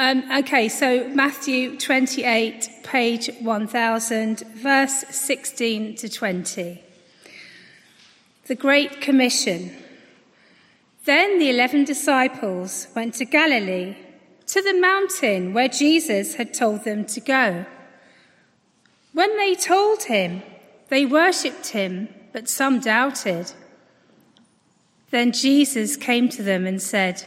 Um, okay, so Matthew 28, page 1000, verse 16 to 20. The Great Commission. Then the eleven disciples went to Galilee, to the mountain where Jesus had told them to go. When they told him, they worshipped him, but some doubted. Then Jesus came to them and said,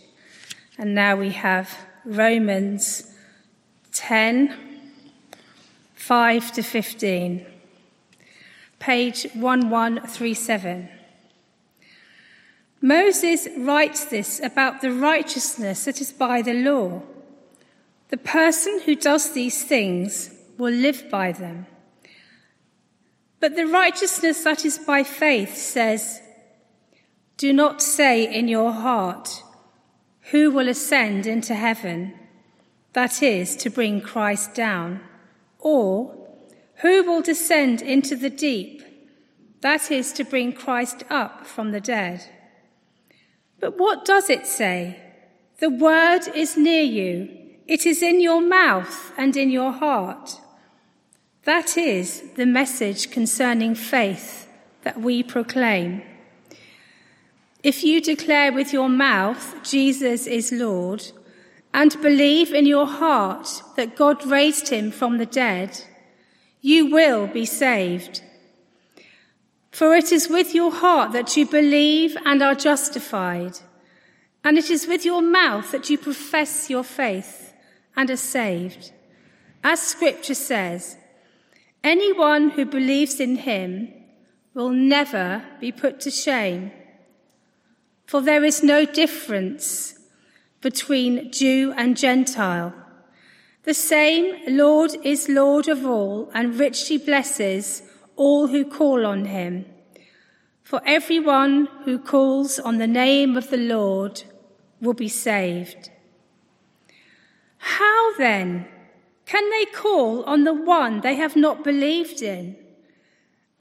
And now we have Romans 10, 5 to 15, page 1137. Moses writes this about the righteousness that is by the law. The person who does these things will live by them. But the righteousness that is by faith says, Do not say in your heart, Who will ascend into heaven? That is, to bring Christ down. Or, Who will descend into the deep? That is, to bring Christ up from the dead. But what does it say? The word is near you. It is in your mouth and in your heart. That is the message concerning faith that we proclaim. If you declare with your mouth Jesus is Lord and believe in your heart that God raised him from the dead, you will be saved. For it is with your heart that you believe and are justified, and it is with your mouth that you profess your faith and are saved. As scripture says, Anyone who believes in him will never be put to shame. For there is no difference between Jew and Gentile. The same Lord is Lord of all and richly blesses all who call on him. For everyone who calls on the name of the Lord will be saved. How then can they call on the one they have not believed in?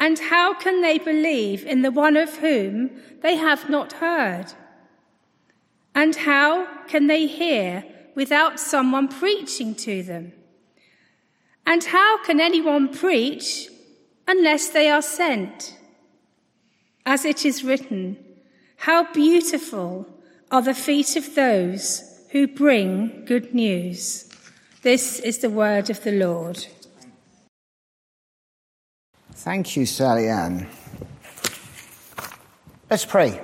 And how can they believe in the one of whom they have not heard? And how can they hear without someone preaching to them? And how can anyone preach unless they are sent? As it is written, how beautiful are the feet of those who bring good news. This is the word of the Lord. Thank you, Sally Ann. Let's pray.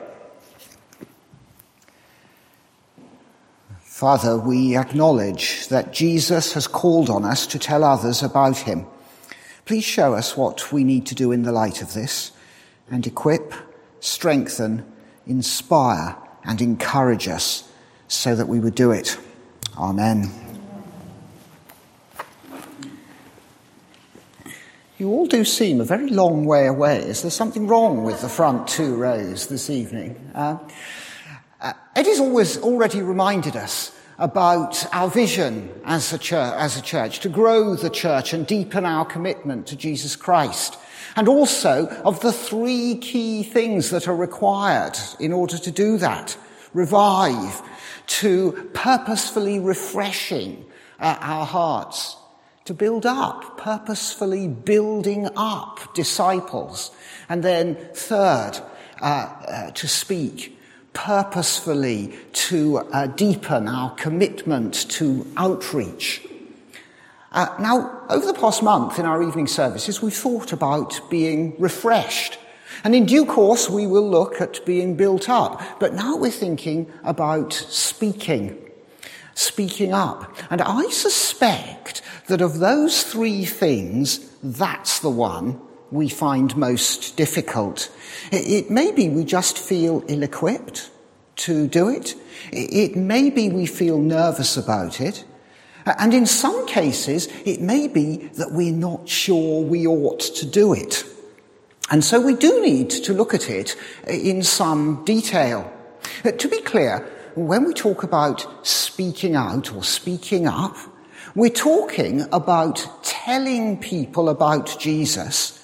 Father, we acknowledge that Jesus has called on us to tell others about him. Please show us what we need to do in the light of this and equip, strengthen, inspire, and encourage us so that we would do it. Amen. You all do seem a very long way away. Is there something wrong with the front two rows this evening? Uh, uh, Eddie's always already reminded us about our vision as a, church, as a church, to grow the church and deepen our commitment to Jesus Christ. And also of the three key things that are required in order to do that. Revive, to purposefully refreshing uh, our hearts, to build up, purposefully building up disciples. And then third, uh, uh, to speak, purposefully to uh, deepen our commitment to outreach. Uh, now, over the past month in our evening services, we've thought about being refreshed. And in due course, we will look at being built up. But now we're thinking about speaking speaking up. And I suspect that of those three things, that's the one we find most difficult. It, may be we just feel ill equipped, to do it. It may be we feel nervous about it. And in some cases, it may be that we're not sure we ought to do it. And so we do need to look at it in some detail. Uh, to be clear, when we talk about speaking out or speaking up, we're talking about telling people about Jesus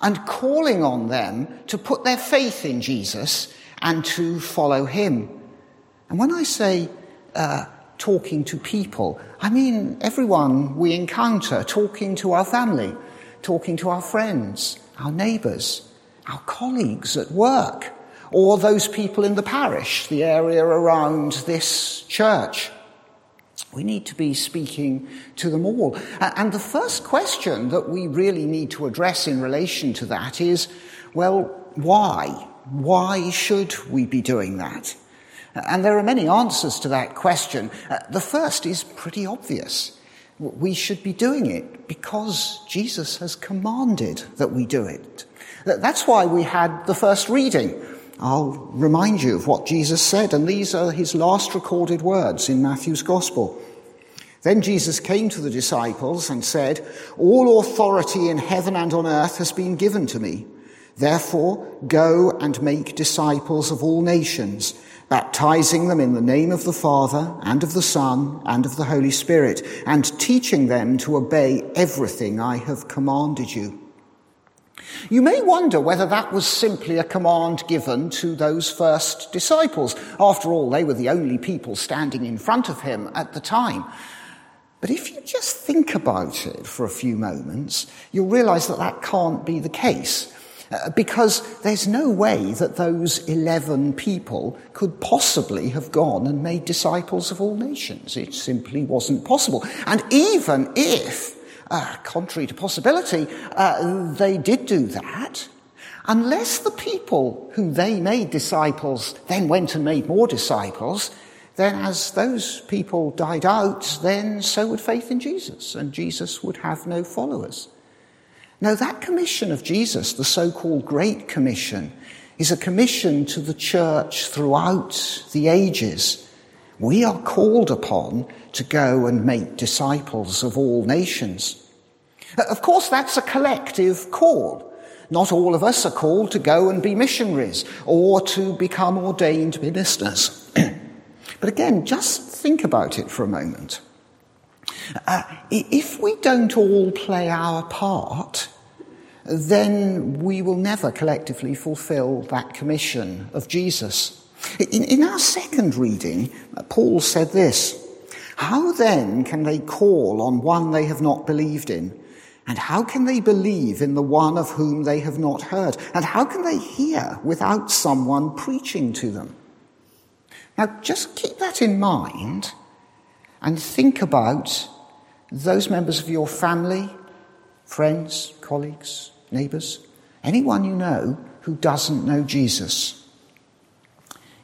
and calling on them to put their faith in Jesus and to follow him. And when I say uh, talking to people, I mean everyone we encounter, talking to our family, talking to our friends, our neighbours, our colleagues at work, or those people in the parish, the area around this church. We need to be speaking to them all. And the first question that we really need to address in relation to that is, well, why? Why should we be doing that? And there are many answers to that question. Uh, the first is pretty obvious. We should be doing it because Jesus has commanded that we do it. That's why we had the first reading. I'll remind you of what Jesus said, and these are his last recorded words in Matthew's Gospel. Then Jesus came to the disciples and said, All authority in heaven and on earth has been given to me. Therefore, go and make disciples of all nations, baptizing them in the name of the Father and of the Son and of the Holy Spirit, and teaching them to obey everything I have commanded you. You may wonder whether that was simply a command given to those first disciples. After all, they were the only people standing in front of him at the time. But if you just think about it for a few moments, you'll realize that that can't be the case. Uh, because there's no way that those 11 people could possibly have gone and made disciples of all nations. It simply wasn't possible. And even if, uh, contrary to possibility, uh, they did do that, unless the people who they made disciples then went and made more disciples, then as those people died out, then so would faith in Jesus, and Jesus would have no followers. Now, that commission of Jesus, the so called Great Commission, is a commission to the church throughout the ages. We are called upon to go and make disciples of all nations. Of course, that's a collective call. Not all of us are called to go and be missionaries or to become ordained ministers. but again, just think about it for a moment. Uh, if we don't all play our part, then we will never collectively fulfill that commission of Jesus. In, in our second reading, Paul said this How then can they call on one they have not believed in? And how can they believe in the one of whom they have not heard? And how can they hear without someone preaching to them? Now, just keep that in mind and think about those members of your family, friends, colleagues, neighbours, anyone you know who doesn't know Jesus.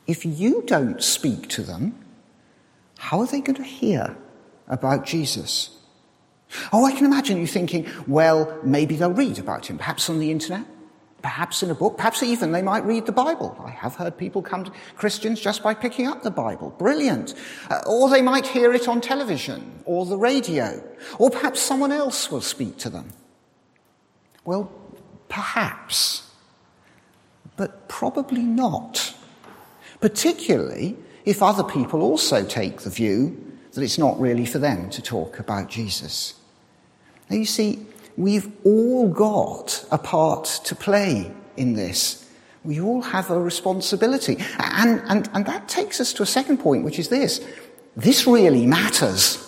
If you don't speak to them, how are they going to hear about Jesus? Oh, I can imagine you thinking, well, maybe they'll read about him, perhaps on the internet, perhaps in a book, perhaps even they might read the Bible. I have heard people come to Christians just by picking up the Bible. Brilliant. Uh, or they might hear it on television or the radio, or perhaps someone else will speak to them. Well, perhaps, but probably not. Particularly if other people also take the view that it's not really for them to talk about Jesus. Now, you see, we've all got a part to play in this. We all have a responsibility. And, and, and that takes us to a second point, which is this. This really matters.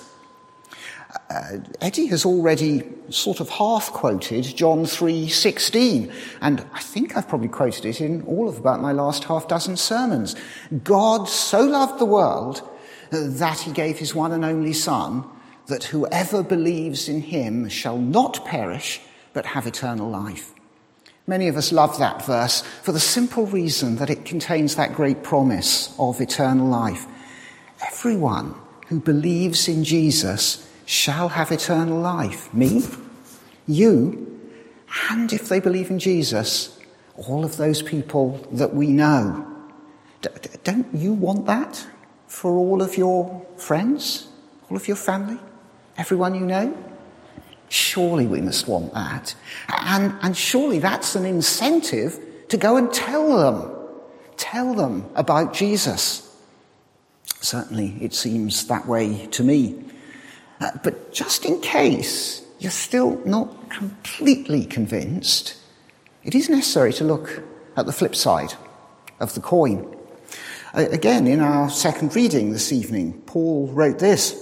Uh, Eddie has already sort of half quoted John 3:16 and I think I've probably quoted it in all of about my last half dozen sermons. God so loved the world that he gave his one and only son that whoever believes in him shall not perish but have eternal life. Many of us love that verse for the simple reason that it contains that great promise of eternal life. Everyone who believes in Jesus shall have eternal life. Me, you, and if they believe in Jesus, all of those people that we know. don't you want that for all of your friends, all of your family, everyone you know? Surely we must want that. And, and surely that's an incentive to go and tell them, tell them about Jesus. Certainly it seems that way to me. Uh, but just in case you're still not completely convinced, it is necessary to look at the flip side of the coin. Uh, again, in our second reading this evening, Paul wrote this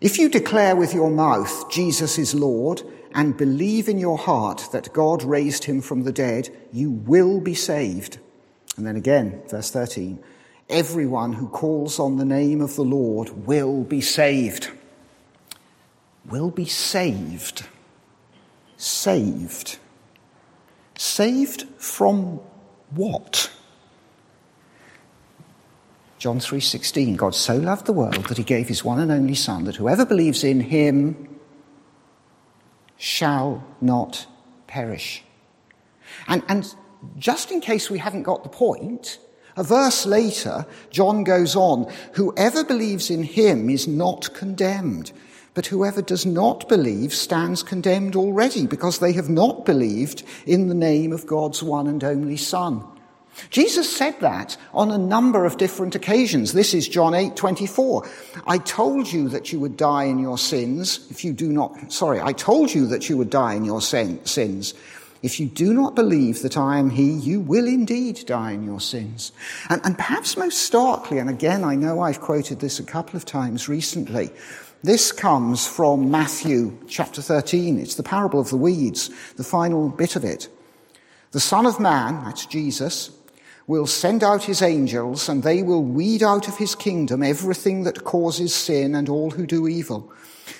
If you declare with your mouth Jesus is Lord and believe in your heart that God raised him from the dead, you will be saved. And then again, verse 13 Everyone who calls on the name of the Lord will be saved will be saved. Saved. Saved from what? John 3:16 God so loved the world that he gave his one and only son that whoever believes in him shall not perish. And, and just in case we haven't got the point, a verse later, John goes on, whoever believes in him is not condemned. But whoever does not believe stands condemned already because they have not believed in the name of God's one and only Son. Jesus said that on a number of different occasions. This is John 8, 24. I told you that you would die in your sins if you do not, sorry, I told you that you would die in your sin, sins. If you do not believe that I am He, you will indeed die in your sins. And, and perhaps most starkly, and again, I know I've quoted this a couple of times recently, this comes from Matthew chapter 13. It's the parable of the weeds, the final bit of it. The Son of Man, that's Jesus, will send out his angels and they will weed out of his kingdom everything that causes sin and all who do evil.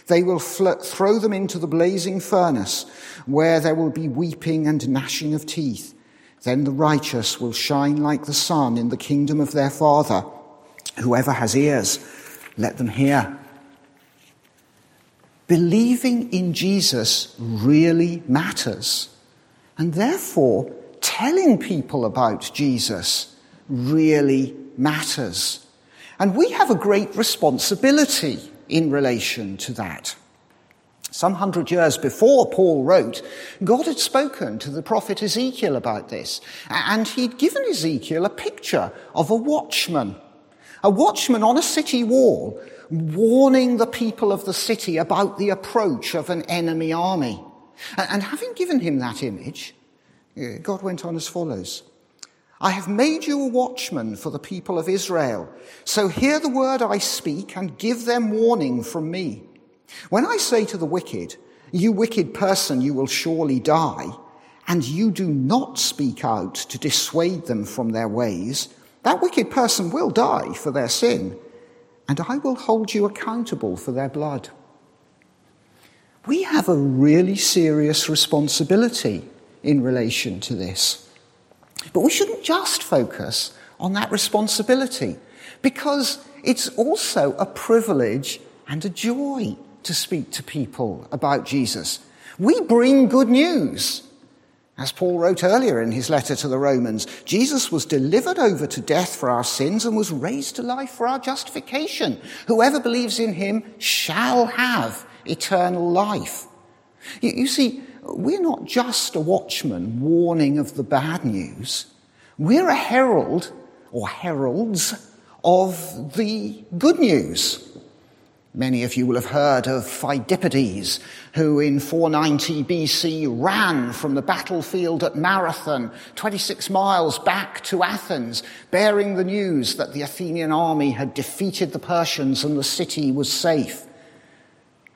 They will fl- throw them into the blazing furnace where there will be weeping and gnashing of teeth. Then the righteous will shine like the sun in the kingdom of their Father. Whoever has ears, let them hear. Believing in Jesus really matters. And therefore, telling people about Jesus really matters. And we have a great responsibility in relation to that. Some hundred years before Paul wrote, God had spoken to the prophet Ezekiel about this, and he'd given Ezekiel a picture of a watchman, a watchman on a city wall warning the people of the city about the approach of an enemy army. And having given him that image, uh, God went on as follows. I have made you a watchman for the people of Israel. So hear the word I speak and give them warning from me. When I say to the wicked, you wicked person, you will surely die, and you do not speak out to dissuade them from their ways, that wicked person will die for their sin and I will hold you accountable for their blood. We have a really serious responsibility in relation to this. But we shouldn't just focus on that responsibility because it's also a privilege and a joy to speak to people about Jesus. We bring good news. As Paul wrote earlier in his letter to the Romans, Jesus was delivered over to death for our sins and was raised to life for our justification. Whoever believes in him shall have eternal life. You, you see, we're not just a watchman warning of the bad news. We're a herald or heralds of the good news. Many of you will have heard of Pheidippides, who in 490 BC ran from the battlefield at Marathon, 26 miles back to Athens, bearing the news that the Athenian army had defeated the Persians and the city was safe.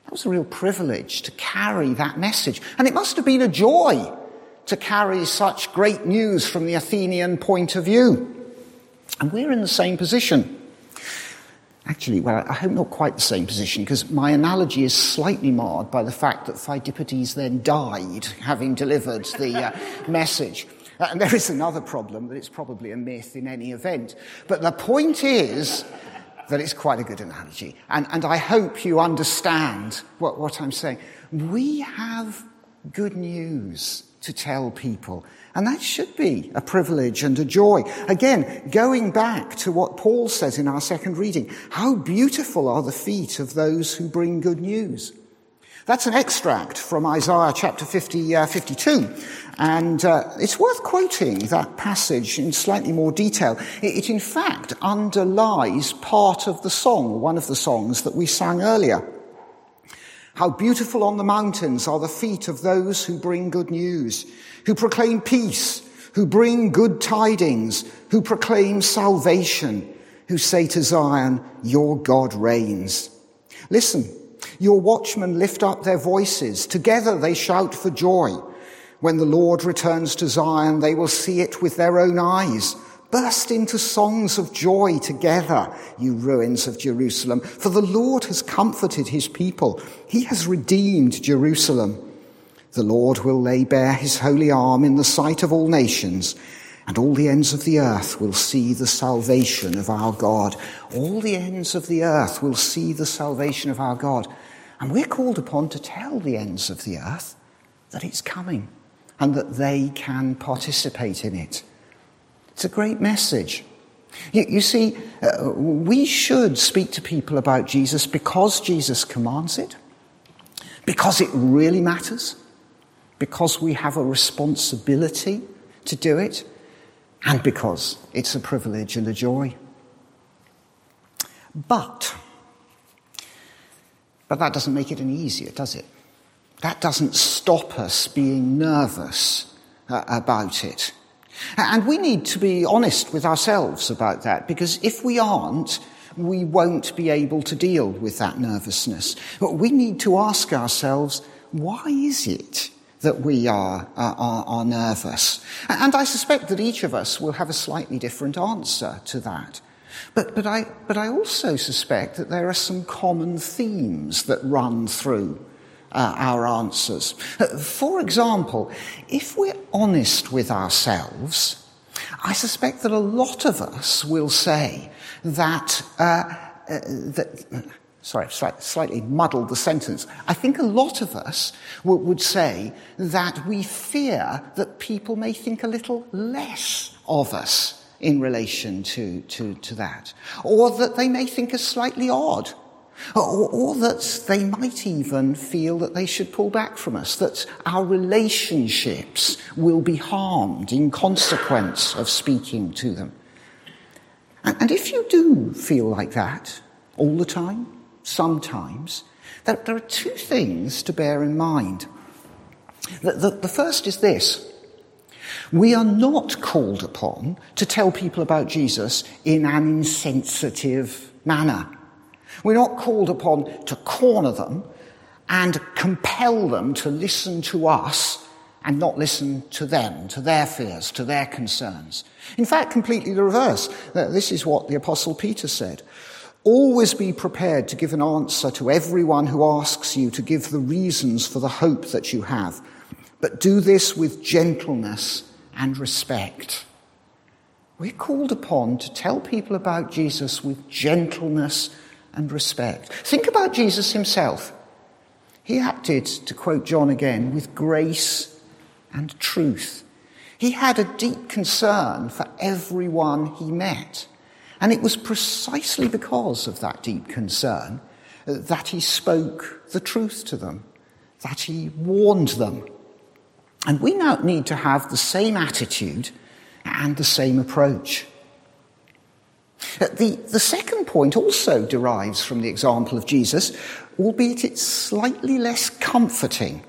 That was a real privilege to carry that message. And it must have been a joy to carry such great news from the Athenian point of view. And we're in the same position. Actually, well, I hope not quite the same position, because my analogy is slightly marred by the fact that Pheidippides then died having delivered the uh, message. Uh, and there is another problem that it's probably a myth in any event. But the point is that it's quite a good analogy. And, and I hope you understand what, what I'm saying. We have good news to tell people. And that should be a privilege and a joy. Again, going back to what Paul says in our second reading, how beautiful are the feet of those who bring good news. That's an extract from Isaiah chapter 50, uh, 52. And uh, it's worth quoting that passage in slightly more detail. It, it, in fact, underlies part of the song, one of the songs that we sang earlier. How beautiful on the mountains are the feet of those who bring good news, who proclaim peace, who bring good tidings, who proclaim salvation, who say to Zion, Your God reigns. Listen, your watchmen lift up their voices. Together they shout for joy. When the Lord returns to Zion, they will see it with their own eyes. Burst into songs of joy together, you ruins of Jerusalem, for the Lord has comforted his people. He has redeemed Jerusalem. The Lord will lay bare his holy arm in the sight of all nations, and all the ends of the earth will see the salvation of our God. All the ends of the earth will see the salvation of our God. And we're called upon to tell the ends of the earth that it's coming and that they can participate in it. It's a great message. You, you see, uh, we should speak to people about Jesus because Jesus commands it, because it really matters, because we have a responsibility to do it, and because it's a privilege and a joy. But but that doesn't make it any easier, does it? That doesn't stop us being nervous uh, about it. And we need to be honest with ourselves about that because if we aren't, we won't be able to deal with that nervousness. But we need to ask ourselves, why is it that we are, are, are nervous? And I suspect that each of us will have a slightly different answer to that. But, but, I, but I also suspect that there are some common themes that run through uh, our answers. Uh, for example, if we're honest with ourselves, I suspect that a lot of us will say that, uh, uh that sorry, slightly muddled the sentence. I think a lot of us would say that we fear that people may think a little less of us in relation to, to, to that. Or that they may think us slightly odd. Or, or, that they might even feel that they should pull back from us, that our relationships will be harmed in consequence of speaking to them. And, and if you do feel like that all the time, sometimes, there, there are two things to bear in mind. The, the, the first is this we are not called upon to tell people about Jesus in an insensitive manner. We're not called upon to corner them and compel them to listen to us and not listen to them, to their fears, to their concerns. In fact, completely the reverse. Uh, this is what the Apostle Peter said. Always be prepared to give an answer to everyone who asks you to give the reasons for the hope that you have but do this with gentleness and respect. We're called upon to tell people about Jesus with gentleness and respect. Think about Jesus himself. He acted, to quote John again, with grace and truth. He had a deep concern for everyone he met. And it was precisely because of that deep concern that he spoke the truth to them, that he warned them and we now need to have the same attitude and the same approach. The, the second point also derives from the example of Jesus, albeit it's slightly less comforting.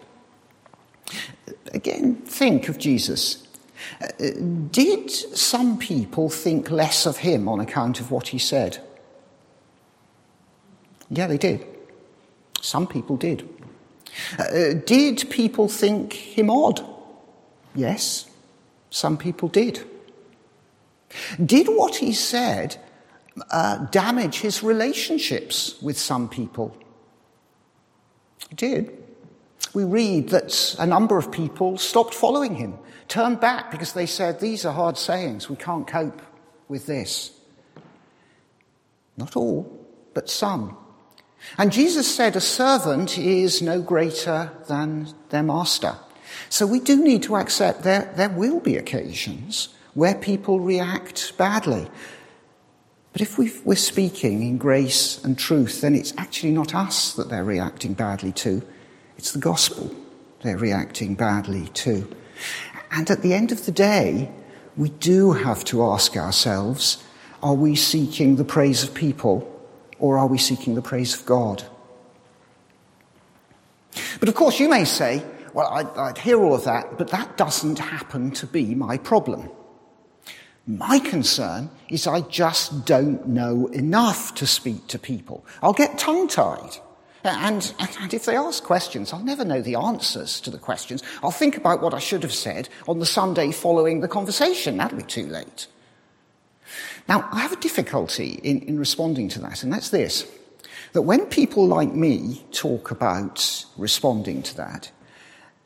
Again, think of Jesus. Uh, did some people think less of him on account of what he said? Yeah, they did. Some people did. Uh, did people think him odd? Yes, some people did. Did what he said uh, damage his relationships with some people? It did. We read that a number of people stopped following him, turned back because they said, These are hard sayings, we can't cope with this. Not all, but some. And Jesus said, A servant is no greater than their master. So we do need to accept there, there will be occasions where people react badly. But if we are speaking in grace and truth, then it's actually not us that they're reacting badly to, it's the gospel they're reacting badly to. And at the end of the day, we do have to ask ourselves are we seeking the praise of people or are we seeking the praise of God? But of course, you may say, well, I'd, I'd hear all of that, but that doesn't happen to be my problem. My concern is I just don't know enough to speak to people. I'll get tongue tied. And, and, if they ask questions, I'll never know the answers to the questions. I'll think about what I should have said on the Sunday following the conversation. That'll be too late. Now, I have a difficulty in, in responding to that, and that's this that when people like me talk about responding to that,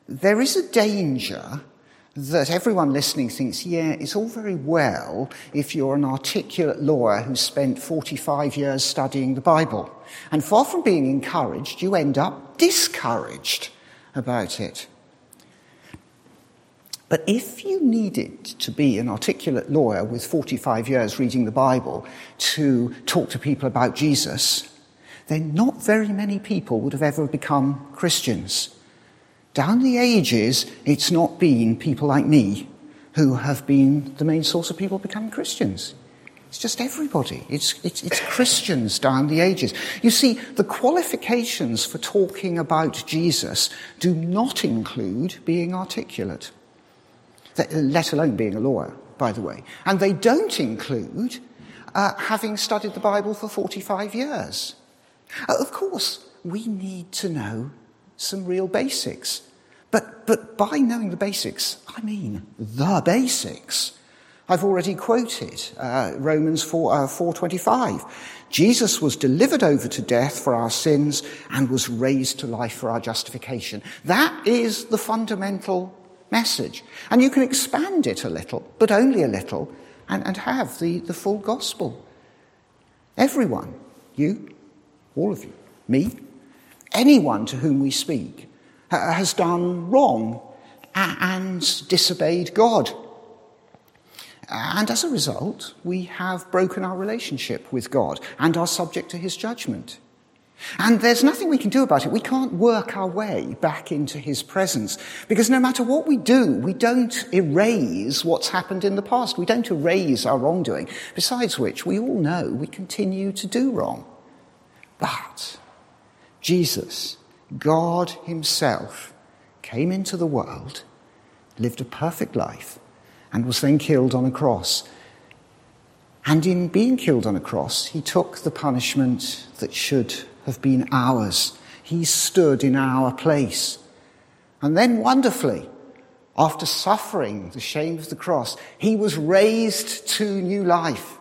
there is a danger that everyone listening thinks, yeah, it's all very well if you're an articulate lawyer who spent 45 years studying the Bible. And far from being encouraged, you end up discouraged about it. But if you needed to be an articulate lawyer with 45 years reading the Bible to talk to people about Jesus, then not very many people would have ever become Christians. Down the ages, it's not been people like me who have been the main source of people becoming Christians. It's just everybody. It's, it's, it's, Christians down the ages. You see, the qualifications for talking about Jesus do not include being articulate, let alone being a lawyer, by the way. And they don't include uh, having studied the Bible for 45 years. Uh, of course, we need to know some real basics. But, but by knowing the basics, I mean the basics. I've already quoted uh, Romans 4, uh, 4.25. Jesus was delivered over to death for our sins and was raised to life for our justification. That is the fundamental message. And you can expand it a little, but only a little, and, and have the, the full gospel. Everyone, you, all of you, me, anyone to whom we speak, has done wrong and disobeyed God. And as a result, we have broken our relationship with God and are subject to his judgment. And there's nothing we can do about it. We can't work our way back into his presence because no matter what we do, we don't erase what's happened in the past. We don't erase our wrongdoing. Besides which, we all know we continue to do wrong. But Jesus God Himself came into the world, lived a perfect life, and was then killed on a cross. And in being killed on a cross, He took the punishment that should have been ours. He stood in our place. And then, wonderfully, after suffering the shame of the cross, He was raised to new life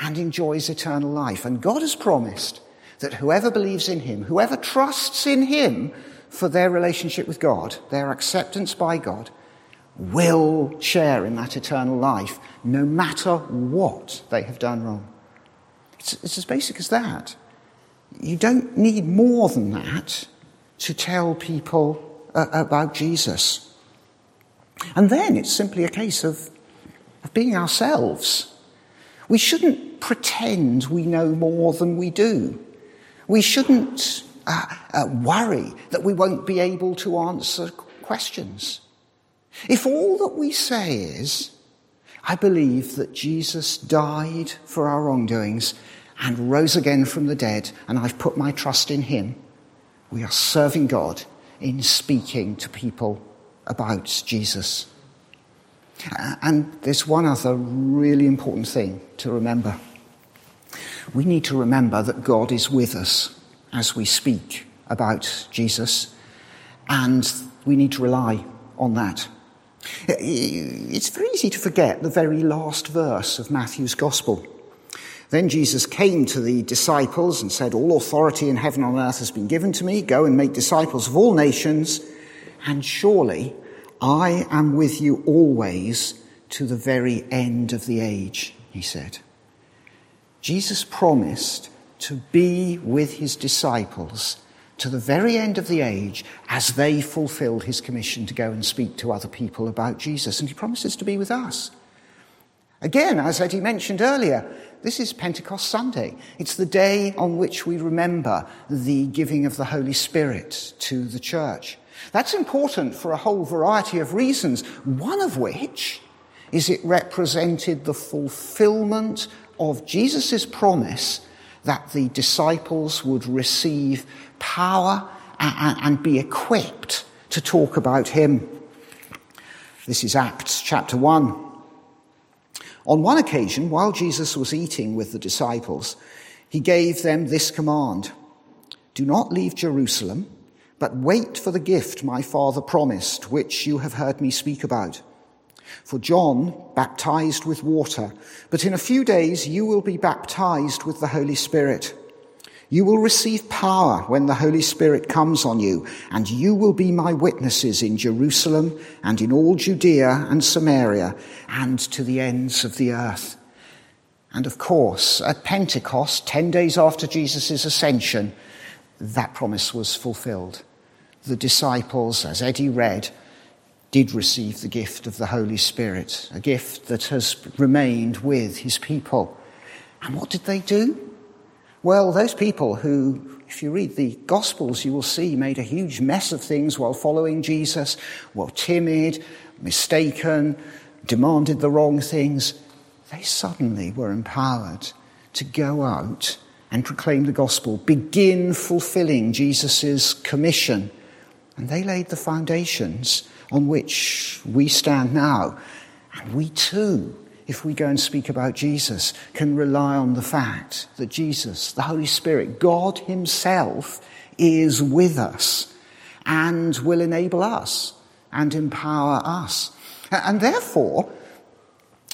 and enjoys eternal life. And God has promised that whoever believes in him, whoever trusts in him for their relationship with God, their acceptance by God, will share in that eternal life, no matter what they have done wrong. It's, it's as basic as that. You don't need more than that to tell people uh, about Jesus. And then it's simply a case of, of being ourselves. We shouldn't pretend we know more than we do. We shouldn't uh, uh, worry that we won't be able to answer questions. If all that we say is, I believe that Jesus died for our wrongdoings and rose again from the dead, and I've put my trust in him, we are serving God in speaking to people about Jesus. Uh, and there's one other really important thing to remember we need to remember that God is with us as we speak about Jesus, and we need to rely on that. It's very easy to forget the very last verse of Matthew's Gospel. Then Jesus came to the disciples and said, All authority in heaven and earth has been given to me. Go and make disciples of all nations, and surely I am with you always to the very end of the age, he said. Jesus promised to be with his disciples to the very end of the age as they fulfilled his commission to go and speak to other people about Jesus. And he promises to be with us. Again, as Eddie mentioned earlier, this is Pentecost Sunday. It's the day on which we remember the giving of the Holy Spirit to the church. That's important for a whole variety of reasons, one of which is it represented the fulfillment of Jesus' promise that the disciples would receive power and, and be equipped to talk about him. This is Acts chapter 1. On one occasion, while Jesus was eating with the disciples, he gave them this command Do not leave Jerusalem, but wait for the gift my Father promised, which you have heard me speak about. For John baptized with water, but in a few days you will be baptized with the Holy Spirit. You will receive power when the Holy Spirit comes on you, and you will be my witnesses in Jerusalem and in all Judea and Samaria and to the ends of the earth. And of course, at Pentecost, 10 days after Jesus' ascension, that promise was fulfilled. The disciples, as Eddie read, did receive the gift of the Holy Spirit, a gift that has remained with his people. And what did they do? Well, those people who, if you read the Gospels, you will see made a huge mess of things while following Jesus, were timid, mistaken, demanded the wrong things, they suddenly were empowered to go out and proclaim the gospel, begin fulfilling Jesus' commission. And they laid the foundations on which we stand now. And we too if we go and speak about Jesus, can rely on the fact that Jesus, the Holy Spirit, God Himself, is with us and will enable us and empower us. And therefore,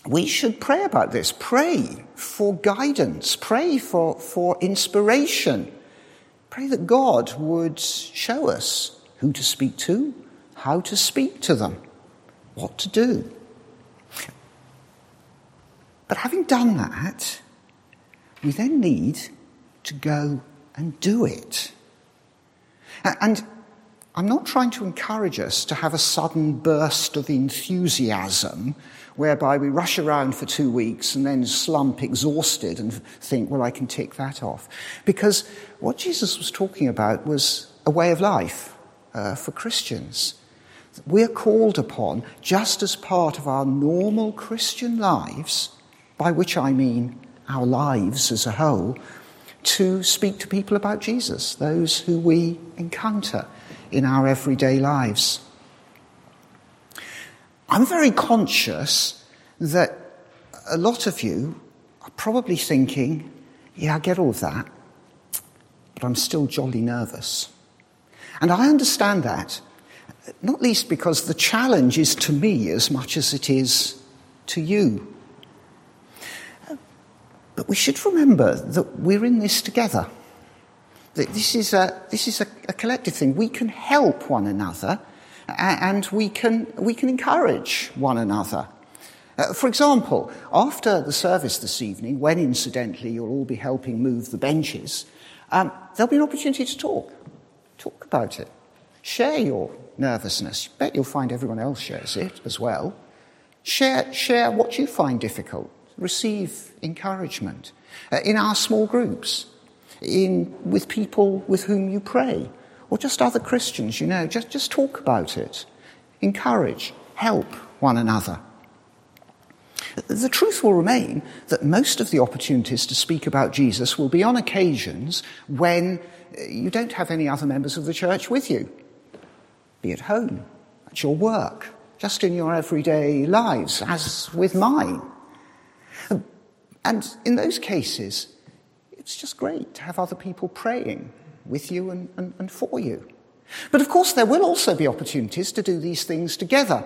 we should pray about this. Pray for guidance. Pray for, for inspiration. Pray that God would show us who to speak to, how to speak to them, what to do. But having done that, we then need to go and do it. And I'm not trying to encourage us to have a sudden burst of enthusiasm whereby we rush around for two weeks and then slump exhausted and think, well, I can tick that off. Because what Jesus was talking about was a way of life uh, for Christians. We're called upon, just as part of our normal Christian lives, by which I mean our lives as a whole, to speak to people about Jesus, those who we encounter in our everyday lives. I'm very conscious that a lot of you are probably thinking, yeah, I get all of that, but I'm still jolly nervous. And I understand that, not least because the challenge is to me as much as it is to you. But we should remember that we're in this together. That this is a, this is a, a collective thing. We can help one another and we can, we can encourage one another. Uh, for example, after the service this evening, when incidentally you'll all be helping move the benches, um, there'll be an opportunity to talk. Talk about it. Share your nervousness. Bet you'll find everyone else shares it as well. Share, share what you find difficult receive encouragement uh, in our small groups, in, with people with whom you pray, or just other Christians, you know, just, just talk about it. Encourage, help one another. The truth will remain that most of the opportunities to speak about Jesus will be on occasions when uh, you don't have any other members of the church with you. Be at home, at your work, just in your everyday lives, as with mine. And in those cases, it's just great to have other people praying with you and, and, and, for you. But of course, there will also be opportunities to do these things together.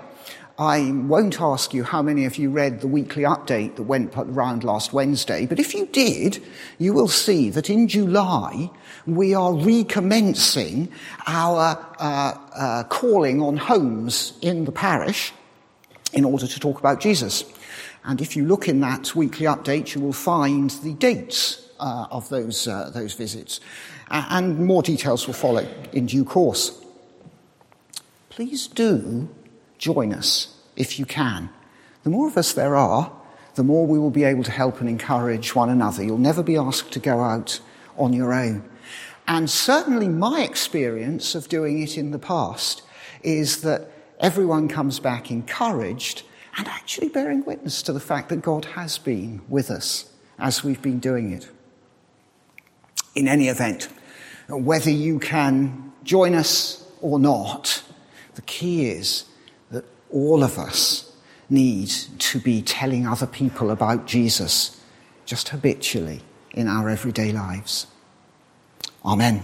I won't ask you how many of you read the weekly update that went around last Wednesday, but if you did, you will see that in July we are recommencing our uh, uh, calling on homes in the parish in order to talk about Jesus. And if you look in that weekly update, you will find the dates uh, of those, uh, those visits. and more details will follow in due course. Please do join us if you can. The more of us there are, the more we will be able to help and encourage one another. You'll never be asked to go out on your own. And certainly my experience of doing it in the past is that everyone comes back encouraged and actually bearing witness to the fact that God has been with us as we've been doing it. In any event, whether you can join us or not, the key is all of us need to be telling other people about Jesus just habitually in our everyday lives. Amen.